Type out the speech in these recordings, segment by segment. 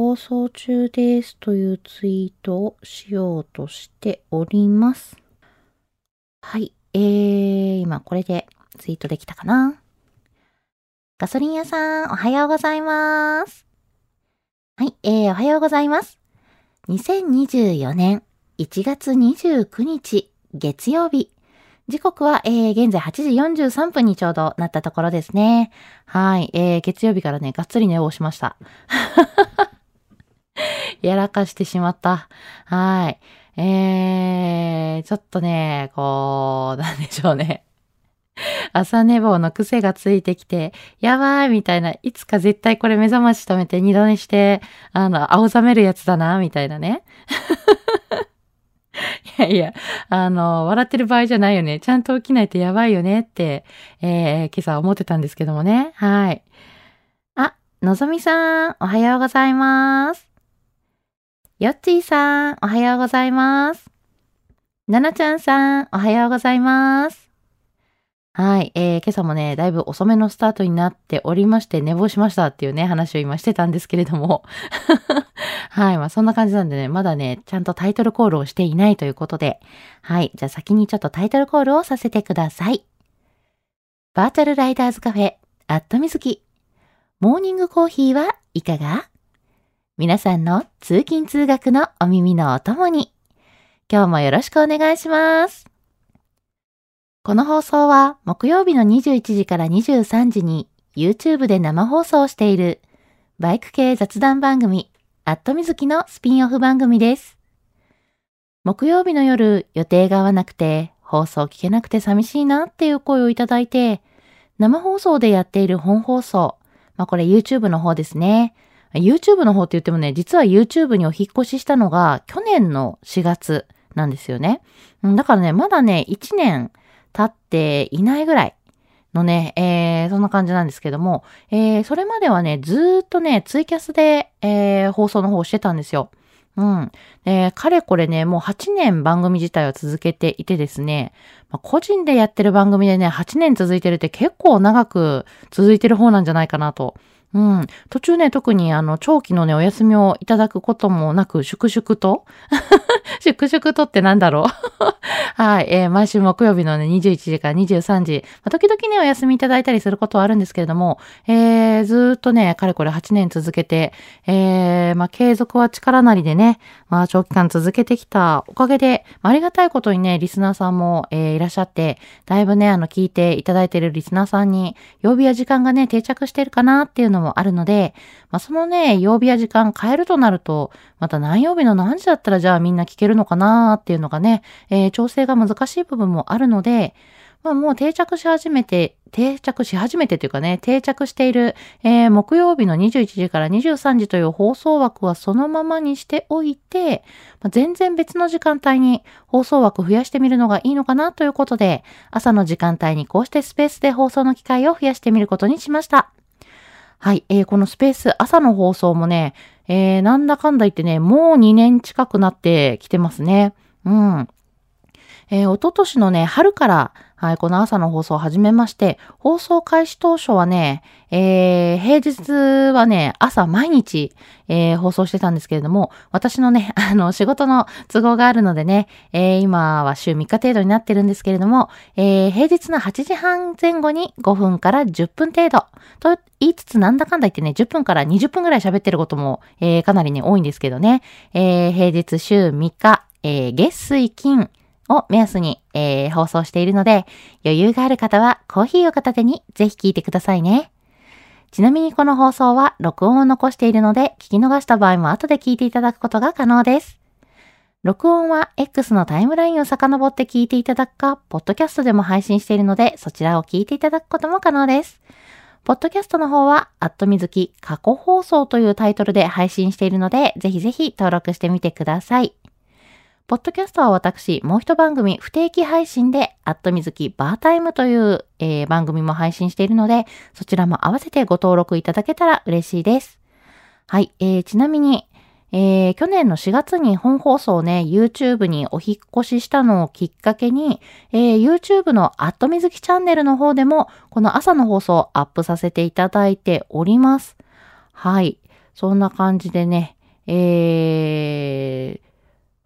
放送中ですというツイートをしようとしております。はい。えー、今これでツイートできたかな？ガソリン屋さん、おはようございます。はい。えー、おはようございます。2024年1月29日月曜日。時刻は、えー、現在8時43分にちょうどなったところですね。はい。えー、月曜日からね、がっつり寝坊しました。やらかしてしまった。はい。えー、ちょっとね、こう、なんでしょうね。朝寝坊の癖がついてきて、やばいみたいな、いつか絶対これ目覚まし止めて二度寝して、あの、青ざめるやつだな、みたいなね。いやいや、あの、笑ってる場合じゃないよね。ちゃんと起きないとやばいよねって、えー、今朝思ってたんですけどもね。はい。あ、のぞみさん、おはようございます。よっちーさん、おはようございます。ななちゃんさん、おはようございます。はい、えー、今朝もね、だいぶ遅めのスタートになっておりまして、寝坊しましたっていうね、話を今してたんですけれども。はい、まあそんな感じなんでね、まだね、ちゃんとタイトルコールをしていないということで。はい、じゃあ先にちょっとタイトルコールをさせてください。バーチャルライダーズカフェ、アットみずき。モーニングコーヒーはいかが？皆さんの通勤通学のお耳のお供に、今日もよろしくお願いします。この放送は木曜日の21時から23時に YouTube で生放送しているバイク系雑談番組、アットみずきのスピンオフ番組です。木曜日の夜予定が合わなくて放送聞けなくて寂しいなっていう声をいただいて、生放送でやっている本放送、まあこれ YouTube の方ですね。YouTube の方って言ってもね、実は YouTube にお引っ越ししたのが去年の4月なんですよね。だからね、まだね、1年経っていないぐらいのね、えー、そんな感じなんですけども、えー、それまではね、ずっとね、ツイキャスで、えー、放送の方をしてたんですよ。うん。で、かれこれね、もう8年番組自体を続けていてですね、まあ、個人でやってる番組でね、8年続いてるって結構長く続いてる方なんじゃないかなと。うん。途中ね、特にあの、長期のね、お休みをいただくこともなく、粛々と 粛々とってなんだろう？はい。えー毎週木曜日のね、21時から23時、まあ時々ね、お休みいただいたりすることはあるんですけれども、えー、ずっとね、かれこれ8年続けて、えー、まあ、継続は力なりでね、まあ、長期間続けてきたおかげで、まあありがたいことにね、リスナーさんも、えーいらっしゃって、だいぶね、あの、聞いていただいているリスナーさんに、曜日や時間がね、定着してるかなっていうのもあるので、まあ、そのね、曜日や時間変えるとなると、また何曜日の何時だったらじゃあみんな聞けるるのかなっていうのがね、えー調整が難しい部分もあるので、まあもう定着し始めて、定着し始めてというかね、定着している、えー木曜日の21時から23時という放送枠はそのままにしておいて、まあ全然別の時間帯に放送枠増やしてみるのがいいのかなということで、朝の時間帯にこうしてスペースで放送の機会を増やしてみることにしました。はい、えーこのスペース朝の放送もね、えー、なんだかんだ言ってね、もう2年近くなってきてますね。うん。えー、おととしのね、春から、はい、この朝の放送を始めまして、放送開始当初はね、えー、平日はね、朝毎日、えー、放送してたんですけれども、私のね、あの、仕事の都合があるのでね、えー、今は週3日程度になってるんですけれども、えー、平日の8時半前後に5分から10分程度、と言いつつなんだかんだ言ってね、10分から20分ぐらい喋ってることも、えー、かなりね、多いんですけどね、えー、平日週3日、えー、月水金、を目安に、えー、放送しているので、余裕がある方はコーヒーを片手にぜひ聞いてくださいね。ちなみにこの放送は録音を残しているので、聞き逃した場合も後で聞いていただくことが可能です。録音は X のタイムラインを遡って聞いていただくか、ポッドキャストでも配信しているので、そちらを聞いていただくことも可能です。ポッドキャストの方は、アットみずき過去放送というタイトルで配信しているので、ぜひぜひ登録してみてください。ポッドキャストは私、もう一番組不定期配信で、アットみずきバータイムという、えー、番組も配信しているので、そちらも合わせてご登録いただけたら嬉しいです。はい、えー、ちなみに、えー、去年の4月に本放送ね、YouTube にお引越ししたのをきっかけに、えー、YouTube のアットみずきチャンネルの方でも、この朝の放送をアップさせていただいております。はい。そんな感じでね、えー、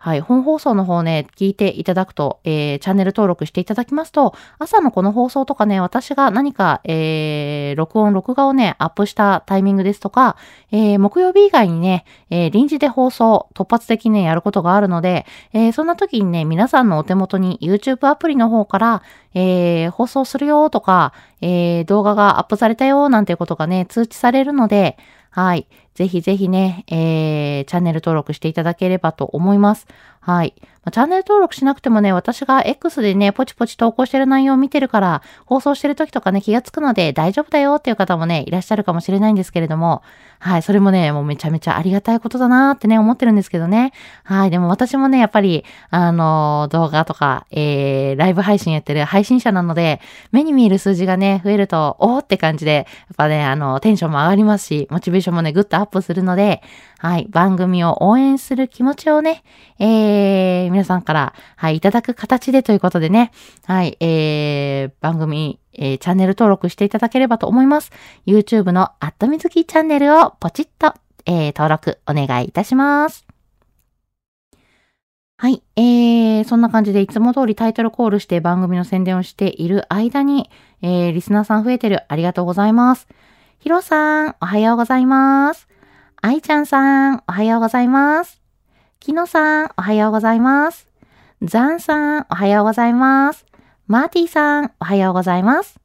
はい。本放送の方ね、聞いていただくと、えー、チャンネル登録していただきますと、朝のこの放送とかね、私が何か、えー、録音、録画をね、アップしたタイミングですとか、えー、木曜日以外にね、えー、臨時で放送、突発的にね、やることがあるので、えー、そんな時にね、皆さんのお手元に YouTube アプリの方から、えー、放送するよとか、えー、動画がアップされたよなんていうことがね、通知されるので、はい。ぜひぜひね、えー、チャンネル登録していただければと思います。はい。ま、チャンネル登録しなくてもね、私が X でね、ポチポチ投稿してる内容を見てるから、放送してる時とかね、気がつくので大丈夫だよっていう方もね、いらっしゃるかもしれないんですけれども、はい、それもね、もうめちゃめちゃありがたいことだなーってね、思ってるんですけどね。はい、でも私もね、やっぱり、あのー、動画とか、えー、ライブ配信やってる配信者なので、目に見える数字がね、増えると、おーって感じで、やっぱね、あの、テンションも上がりますし、モチベーションもね、ぐっとアップするので、はい、番組を応援する気持ちをね、えー、皆さんから、はい、いただく形でということでね、はい、えー、番組、えー、チャンネル登録していただければと思います。YouTube のアットみずきチャンネルをポチッと、えー、登録お願いいたします。はい。えー、そんな感じでいつも通りタイトルコールして番組の宣伝をしている間に、えー、リスナーさん増えてる。ありがとうございます。ヒロさん、おはようございます。愛ちゃんさん、おはようございます。きのさん、おはようございます。ザンさん、おはようございます。マーティさん、おはようございます。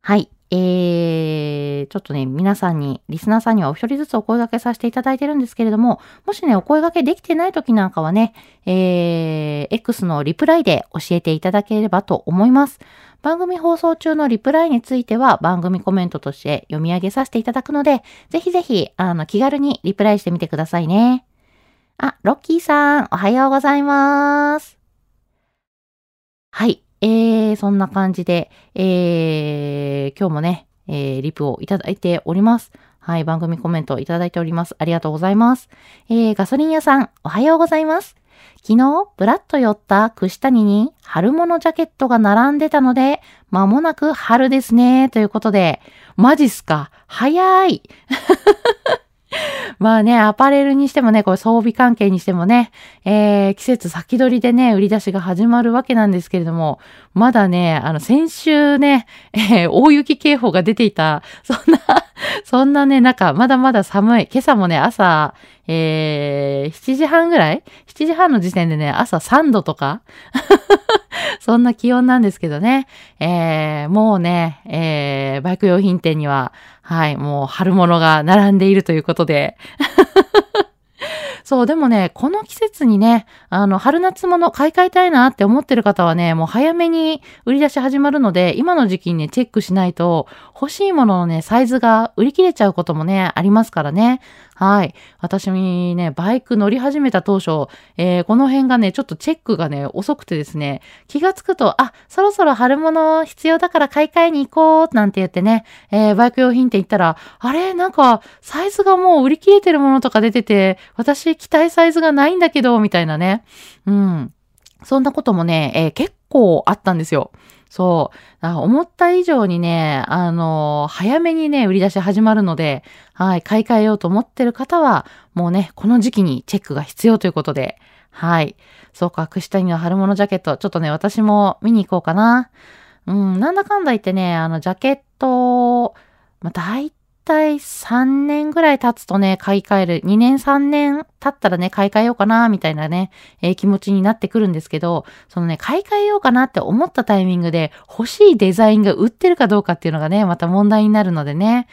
はい。えー、ちょっとね、皆さんに、リスナーさんにはお一人ずつお声掛けさせていただいてるんですけれども、もしね、お声掛けできてない時なんかはね、えー、X のリプライで教えていただければと思います。番組放送中のリプライについては番組コメントとして読み上げさせていただくので、ぜひぜひ、あの、気軽にリプライしてみてくださいね。あ、ロッキーさん、おはようございます。はい。えー、そんな感じで、えー、今日もね、えー、リプをいただいております。はい、番組コメントいただいております。ありがとうございます。えー、ガソリン屋さん、おはようございます。昨日、ぶらっと寄った串谷に春物ジャケットが並んでたので、まもなく春ですね。ということで、マジっすか？早い まあね、アパレルにしてもね、これ装備関係にしてもね、えー、季節先取りでね、売り出しが始まるわけなんですけれども、まだね、あの、先週ね、えー、大雪警報が出ていた、そんな そんなね、中、まだまだ寒い。今朝もね、朝、えー、7時半ぐらい ?7 時半の時点でね、朝3度とか？そんな気温なんですけどね。えー、もうね、えー、バイク用品店には、はい、もう春物が並んでいるということで。そう、でもね、この季節にね、あの、春夏物買い替えたいなって思ってる方はね、もう早めに売り出し始まるので、今の時期にね、チェックしないと、欲しいもののね、サイズが売り切れちゃうこともね、ありますからね。はい。私ね、バイク乗り始めた当初、えー、この辺がね、ちょっとチェックがね、遅くてですね、気がつくと、あ、そろそろ春物必要だから買い替えに行こう、なんて言ってね、えー、バイク用品店行ったら、あれ？なんか、サイズがもう売り切れてるものとか出てて、私期待サイズがないんだけど、みたいなね。うん。そんなこともね、えー、結構あったんですよ。そう。思った以上にね、あのー、早めにね、売り出し始まるので、はい、買い替えようと思ってる方は、もうね、この時期にチェックが必要ということで、はい。そうか、串谷の春物ジャケット、ちょっとね、私も見に行こうかな。うん、なんだかんだ言ってね、あの、ジャケット、まあ、大体3年ぐらい経つとね、買い替える。2年3年経ったらね、買い替えようかな、みたいなね、えー、気持ちになってくるんですけど、そのね、買い替えようかなって思ったタイミングで欲しいデザインが売ってるかどうかっていうのがね、また問題になるのでね。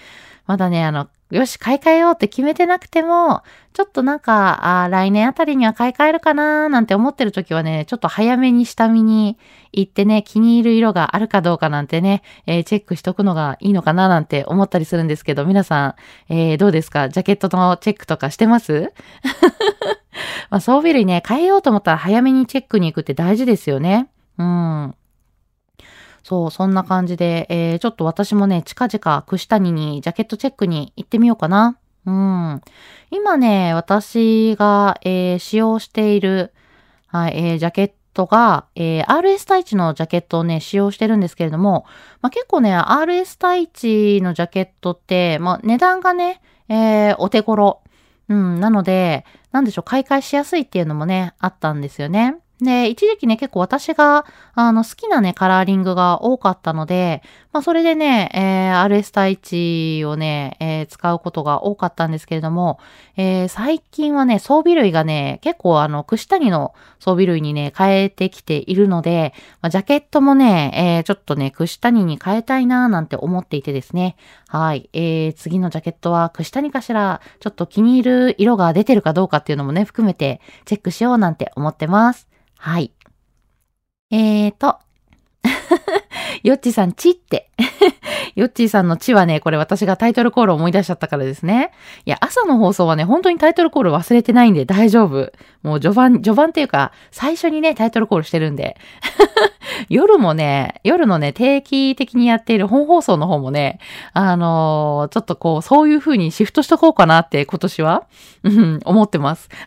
まだね、あの、よし、買い替えようって決めてなくても、ちょっとなんか、あ来年あたりには買い替えるかなーなんて思ってる時はね、ちょっと早めに下見に行ってね、気に入る色があるかどうかなんてね、えー、チェックしとくのがいいのかななんて思ったりするんですけど、皆さん、えー、どうですか？ジャケットのチェックとかしてます？まあ、装備類ね、変えようと思ったら早めにチェックに行くって大事ですよね。うん。そう、そんな感じで、えー、ちょっと私もね、近々、串谷にジャケットチェックに行ってみようかな。うん。今ね、私が、えー、使用している、はい、えー、ジャケットが、えー、RS タイチのジャケットをね、使用してるんですけれども、まあ、結構ね、RS タイチのジャケットって、まあ、値段がね、えー、お手頃。うん、なので、なんでしょう、買い替えしやすいっていうのもね、あったんですよね。で、一時期ね、結構私が、あの、好きなね、カラーリングが多かったので、まあ、それでね、えー、RS 対1をね、えー、使うことが多かったんですけれども、えー、最近はね、装備類がね、結構あの、串谷の装備類にね、変えてきているので、まあ、ジャケットもね、えー、ちょっとね、串谷に変えたいなーなんて思っていてですね。はい。えー、次のジャケットは串谷かしら、ちょっと気に入る色が出てるかどうかっていうのもね、含めてチェックしようなんて思ってます。はい。えーと、よっちさん、ちって。ヨッチーさんの地はね、これ私がタイトルコールを思い出しちゃったからですね。いや、朝の放送はね、本当にタイトルコール忘れてないんで大丈夫。もう序盤、序盤っていうか、最初にね、タイトルコールしてるんで。夜もね、夜のね、定期的にやっている本放送の方もね、あのー、ちょっとこう、そういう風にシフトしとこうかなって今年は、うん、思ってます。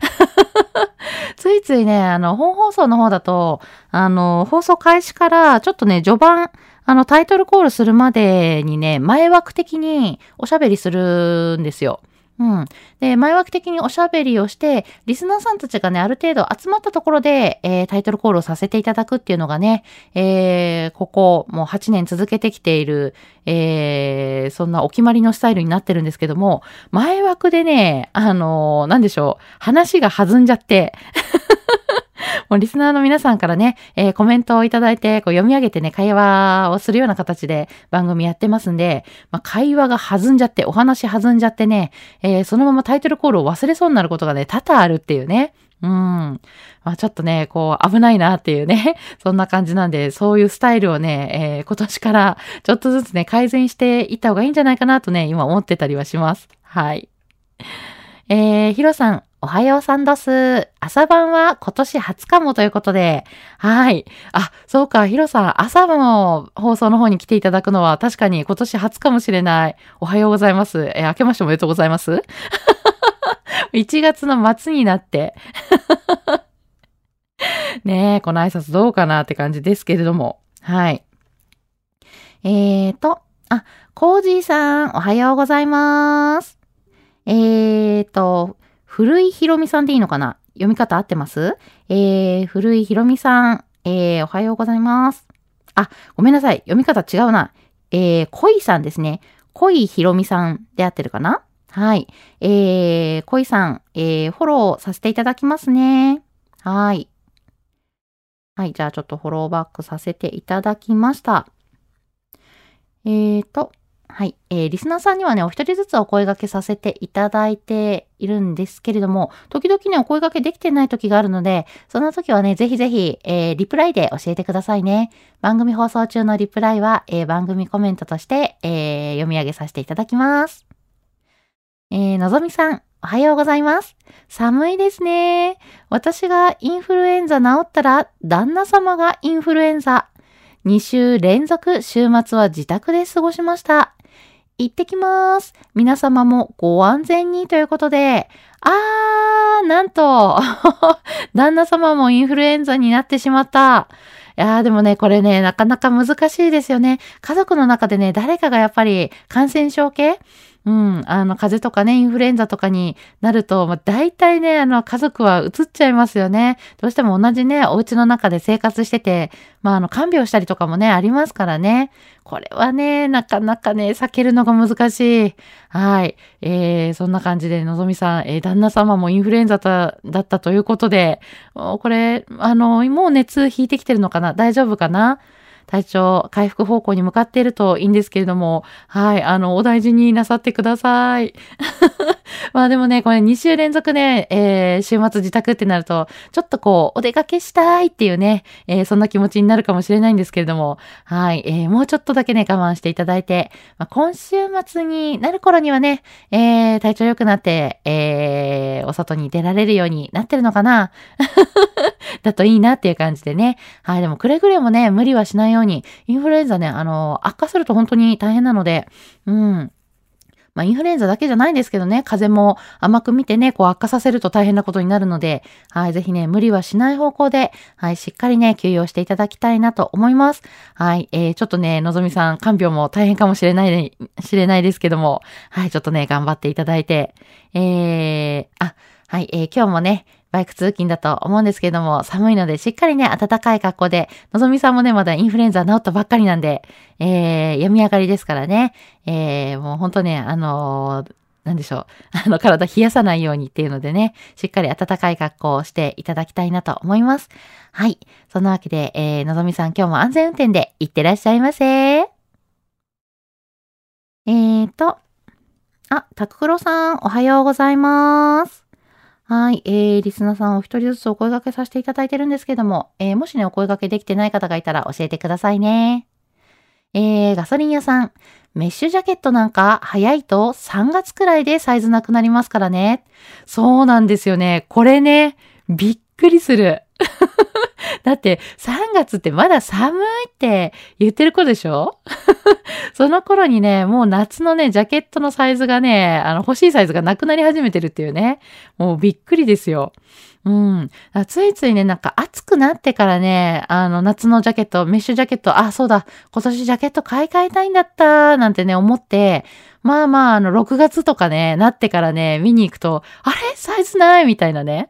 ついついね、あの、本放送の方だと、あの、放送開始からちょっとね、序盤、あの、タイトルコールするまでにね、前枠的におしゃべりするんですよ。うん。で、前枠的におしゃべりをして、リスナーさんたちがね、ある程度集まったところで、えー、タイトルコールをさせていただくっていうのがね、えー、ここ、もう8年続けてきている、えー、そんなお決まりのスタイルになってるんですけども、前枠でね、あのー、なんでしょう、話が弾んじゃって、もうリスナーの皆さんからね、えー、コメントをいただいて、こう読み上げてね、会話をするような形で番組やってますんで、まあ、会話が弾んじゃって、お話弾んじゃってね、えー、そのままタイトルコールを忘れそうになることがね、多々あるっていうね。うん。まあちょっとね、こう危ないなっていうね、そんな感じなんで、そういうスタイルをね、えー、今年からちょっとずつね、改善していった方がいいんじゃないかなとね、今思ってたりはします。はい。えー、ヒロさん、おはようさんどす。朝晩は今年初かもということで。はい。あ、そうか、ヒロさん、朝の放送の方に来ていただくのは確かに今年初かもしれない。おはようございます。え明けましておめでとうございます？1月の末になって。ねえ、この挨拶どうかなって感じですけれども。はい。えーと、あ、コージーさん、おはようございます。えーと、古いひろみさんでいいのかな？読み方合ってます？えー、古いひろみさん、えー、おはようございます。あ、ごめんなさい。読み方違うな。えー、恋さんですね。恋ひろみさんで合ってるかな？はい。えー、恋さん、えー、フォローさせていただきますね。はい。はい。じゃあちょっとフォローバックさせていただきました。えーと、はい。えー、リスナーさんにはね、お一人ずつお声掛けさせていただいているんですけれども、時々ね、お声掛けできてない時があるので、そんな時はね、ぜひぜひ、えー、リプライで教えてくださいね。番組放送中のリプライは、えー、番組コメントとして、えー、読み上げさせていただきます。えー、のぞみさん、おはようございます。寒いですね。私がインフルエンザ治ったら、旦那様がインフルエンザ。2週連続週末は自宅で過ごしました。行ってきます。皆様もご安全にということで、あー、なんと、旦那様もインフルエンザになってしまった。いやーでもね、これね、なかなか難しいですよね。家族の中でね、誰かがやっぱり感染症系うん、あの、風邪とかね、インフルエンザとかになると、まあ、大体ね、あの、家族は移っちゃいますよね。どうしても同じね、お家の中で生活してて、まあ、あの、看病したりとかもね、ありますからね。これはね、なかなかね、避けるのが難しい。はい。えー、そんな感じで、のぞみさん、えー、旦那様もインフルエンザだったということで、これ、あの、もう熱引いてきてるのかな？大丈夫かな？体調回復方向に向かっているといいんですけれども、はい、あの、お大事になさってください。まあでもね、これ2週連続ね、えー、週末自宅ってなると、ちょっとこう、お出かけしたいっていうね、えー、そんな気持ちになるかもしれないんですけれども、はい、えー、もうちょっとだけね、我慢していただいて、まあ、今週末になる頃にはね、えー、体調良くなって、えー、お外に出られるようになってるのかな？だといいなっていう感じでね。はい、でもくれぐれもね、無理はしないようように、インフルエンザね、あの、悪化すると本当に大変なので、うん。まあ、インフルエンザだけじゃないんですけどね、風邪も甘く見てね、こう悪化させると大変なことになるので、はい、ぜひね、無理はしない方向で、はい、しっかりね、休養していただきたいなと思います。はい、えー、ちょっとね、のぞみさん、看病も大変かもしれない、知れないですけども、はい、ちょっとね、頑張っていただいて、えー、あ、はい、えー、今日もね、バイク通勤だと思うんですけども、寒いのでしっかりね、暖かい格好で、のぞみさんもね、まだインフルエンザ治ったばっかりなんで、えー、病み上がりですからね、えー、もうほんとね、あのー、なんでしょう。あの、体冷やさないようにっていうのでね、しっかり暖かい格好をしていただきたいなと思います。はい。そんなわけで、えー、のぞみさん今日も安全運転で行ってらっしゃいませ。えーと、あ、タククロさん、おはようございます。はい。えー、リスナーさんお一人ずつお声掛けさせていただいてるんですけども、えー、もしね、お声掛けできてない方がいたら教えてくださいね。えー、ガソリン屋さん、メッシュジャケットなんか早いと3月くらいでサイズなくなりますからね。そうなんですよね。これね、びっくりする。だって3月ってまだ寒いって言ってる子でしょ？その頃にね、もう夏のね、ジャケットのサイズがね、あの欲しいサイズがなくなり始めてるっていうね。もうびっくりですよ。うん。ついついね、なんか暑くなってからね、あの夏のジャケット、メッシュジャケット、あ、そうだ、今年ジャケット買い替えたいんだった、なんてね、思って、まあまあ、あの、6月とかね、なってからね、見に行くと、あれ？サイズない？みたいなね。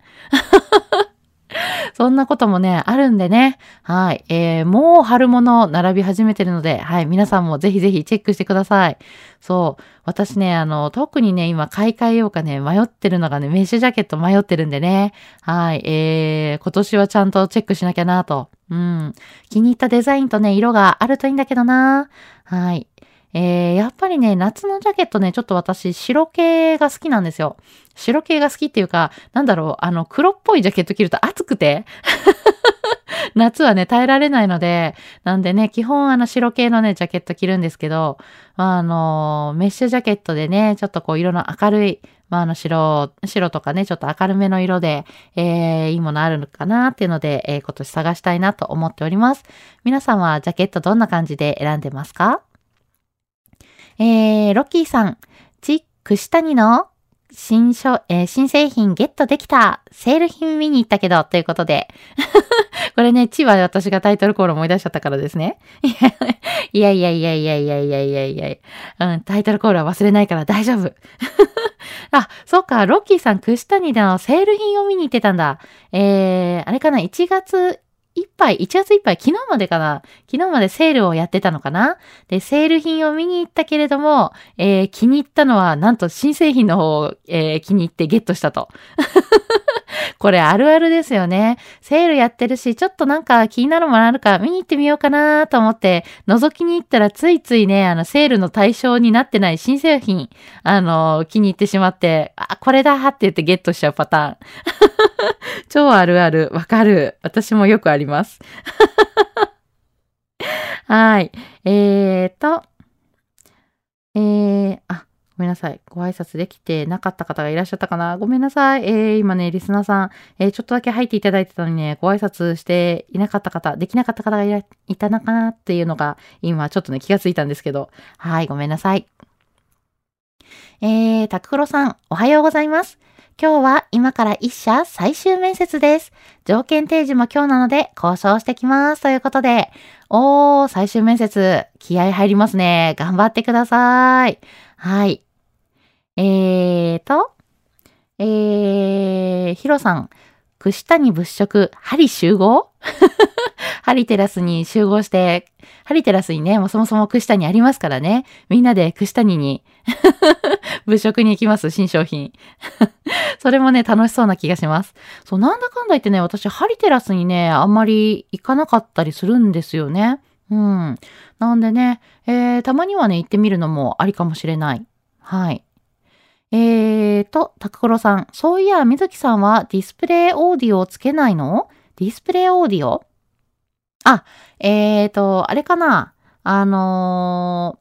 そんなこともね、あるんでね。はい。えー、もう春物並び始めてるので、はい。皆さんもぜひぜひチェックしてください。そう。私ね、あの、特にね、今買い替えようかね、迷ってるのがね、メッシュジャケット迷ってるんでね。はい。えー、今年はちゃんとチェックしなきゃなと。うん。気に入ったデザインとね、色があるといいんだけどな。はい。えー、やっぱりね、夏のジャケットね、ちょっと私、白系が好きなんですよ。白系が好きっていうか、なんだろう、あの、黒っぽいジャケット着ると暑くて。夏はね、耐えられないので、なんでね、基本あの白系のね、ジャケット着るんですけど、まあ、あの、メッシュジャケットでね、ちょっとこう色の明るい、まあ、あの白、白とかね、ちょっと明るめの色で、えー、いいものあるのかなっていうので、えー、今年探したいなと思っております。皆さんはジャケットどんな感じで選んでますか？えー、ロッキーさん、チッシタニの新書、えー、新製品ゲットできたセール品見に行ったけど、ということで。これね、チは私がタイトルコール思い出しちゃったからですね。いやいやいやいやいやいやいやいやいや。うん、タイトルコールは忘れないから大丈夫。あ、そうか、ロッキーさん、クシタニのセール品を見に行ってたんだ。えー、あれかな、1月いっぱい、1月いっぱい、昨日までかな？昨日までセールをやってたのかな？で、セール品を見に行ったけれども、えー、気に入ったのは、なんと新製品の方を、えー、気に入ってゲットしたと。これあるあるですよね。セールやってるし、ちょっとなんか気になるものあるか見に行ってみようかなと思って、覗きに行ったらついついね、あの、セールの対象になってない新製品、あの、気に入ってしまって、あ、これだって言ってゲットしちゃうパターン。超あるある。わかる。私もよくあります。はい。えーと、えー、あ、ごめんなさい。ご挨拶できてなかった方がいらっしゃったかなごめんなさい。えー、今ね、リスナーさん、えー、ちょっとだけ入っていただいてたのにね、ご挨拶していなかった方、できなかった方がいらいたのかなっていうのが、今ちょっとね、気がついたんですけど。はい、ごめんなさい。えー、タククロさん、おはようございます。今日は今から一社最終面接です。条件提示も今日なので交渉してきます。ということで、おー、最終面接、気合入りますね。頑張ってください。はい。えーと、えー、ヒロさん、串谷物色、針集合？ハリテラスに集合して、ハリテラスにね、もうそもそも串谷ありますからね。みんなで串谷に 物色に行きます、新商品。それもね、楽しそうな気がします。そう、なんだかんだ言ってね、私、ハリテラスにね、あんまり行かなかったりするんですよね。うん。なんでね、えー、たまにはね、行ってみるのもありかもしれない。はい。えーと、タクコロさん。そういや、みずきさんはディスプレイオーディオをつけないの？ディスプレイオーディオ？あ、えーと、あれかな。あの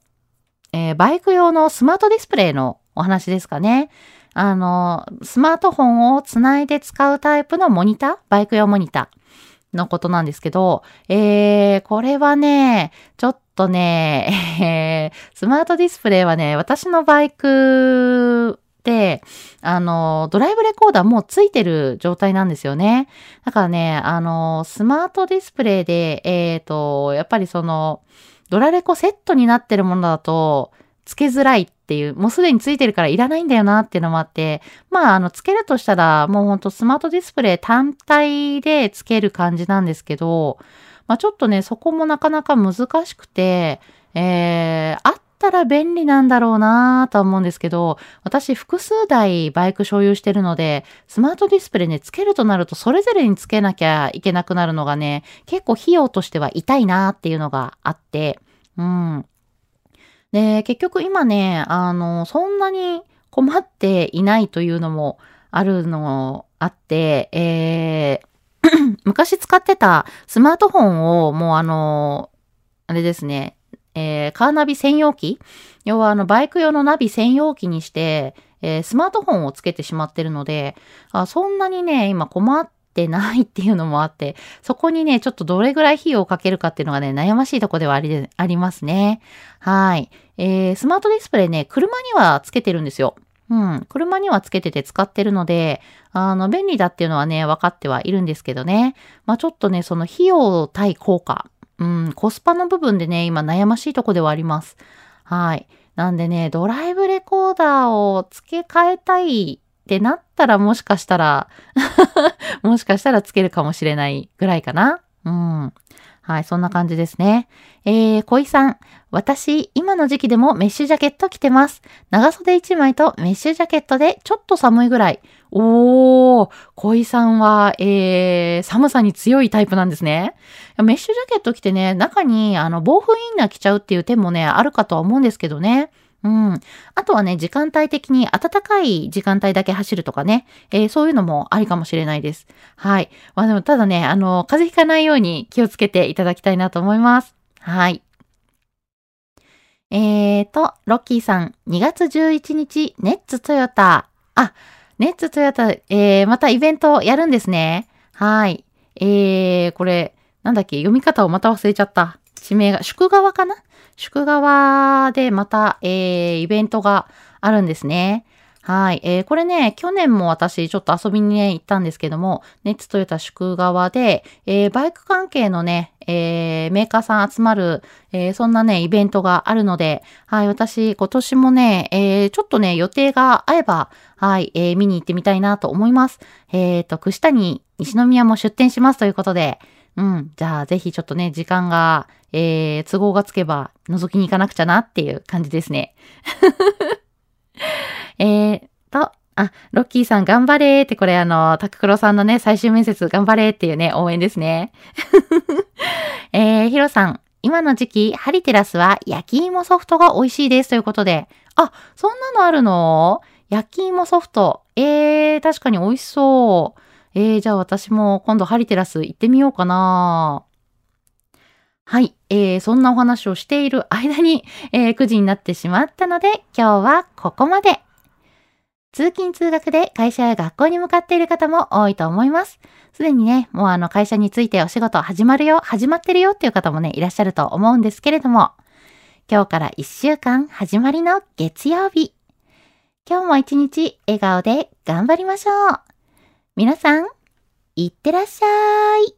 ー、えー、バイク用のスマートディスプレイのお話ですかね。あのー、スマートフォンをつないで使うタイプのモニター？バイク用モニターのことなんですけど、えー、これはね、ちょっとね、えー、スマートディスプレイはね、私のバイク、あの、ドライブレコーダーもうついてる状態なんですよね。だからね、あの、スマートディスプレイで、えっ、ー、と、やっぱりその、ドラレコセットになってるものだと、つけづらいっていう、もうすでについてるからいらないんだよなっていうのもあって、まあ、あの、つけるとしたら、もうほんとスマートディスプレイ単体でつける感じなんですけど、まあちょっとね、そこもなかなか難しくて、えー、あっったら便利なんだろうなと思うんですけど、私複数台バイク所有してるので、スマートディスプレイね、つけるとなるとそれぞれにつけなきゃいけなくなるのがね、結構費用としては痛いなっていうのがあって、うん。で、結局今ね、あの、そんなに困っていないというのもあるのあって、えー、昔使ってたスマートフォンをもうあの、あれですね、えー、カーナビ専用機？要はあのバイク用のナビ専用機にして、えー、スマートフォンをつけてしまってるので、あそんなにね、今困ってないっていうのもあって、そこにね、ちょっとどれぐらい費用をかけるかっていうのがね、悩ましいとこではありありますね。はい。えー、スマートディスプレイね、車にはつけてるんですよ。うん。車にはつけてて使ってるので、あの、便利だっていうのはね、分かってはいるんですけどね。まあちょっとね、その費用対効果うん、コスパの部分でね、今悩ましいとこではあります。はい。なんでね、ドライブレコーダーを付け替えたいってなったらもしかしたら もしかしたらつけるかもしれないぐらいかな。うん。はい、そんな感じですね。えー、小井さん。私、今の時期でもメッシュジャケット着てます。長袖1枚とメッシュジャケットでちょっと寒いぐらい。おー、小井さんは、えー、寒さに強いタイプなんですね。メッシュジャケット着てね、中に、あの、防風インナー着ちゃうっていう点もね、あるかとは思うんですけどね。うん。あとはね、時間帯的に暖かい時間帯だけ走るとかね、えー、そういうのもありかもしれないです。はい。まあでも、ただね、あの、風邪ひかないように気をつけていただきたいなと思います。はい。えーと、ロッキーさん、2月11日、ネッツトヨタ。あ、ネッツトヨタ、えー、またイベントやるんですね。はい。えー、これ、なんだっけ、読み方をまた忘れちゃった。地名が、宿川かな？宿川でまた、えー、イベントがあるんですね。はい。えー、これね、去年も私ちょっと遊びにね、行ったんですけども、ネッツトヨタ宿川で、えー、バイク関係のね、えー、メーカーさん集まる、えー、そんなね、イベントがあるので、はい、私、今年もね、えー、ちょっとね、予定が合えば、はい、えー、見に行ってみたいなと思います。えっ、ー、と、串谷、西宮も出店しますということで、うん、じゃあ、ぜひちょっとね、時間が、えー、都合がつけば覗きに行かなくちゃなっていう感じですね。えーと、あ、ロッキーさん頑張れーって、これあの、タククロさんのね、最終面接頑張れーっていうね、応援ですね。えー、ヒロさん、今の時期、ハリテラスは焼き芋ソフトが美味しいですということで。あ、そんなのあるの？焼き芋ソフト。えー、確かに美味しそう。えー、じゃあ私も今度ハリテラス行ってみようかな。はい。えー、そんなお話をしている間に、えー、9時になってしまったので、今日はここまで。通勤通学で会社や学校に向かっている方も多いと思います。すでにね、もうあの会社についてお仕事始まるよ、始まってるよっていう方もね、いらっしゃると思うんですけれども、今日から1週間始まりの月曜日。今日も一日笑顔で頑張りましょう。皆さん、いってらっしゃい。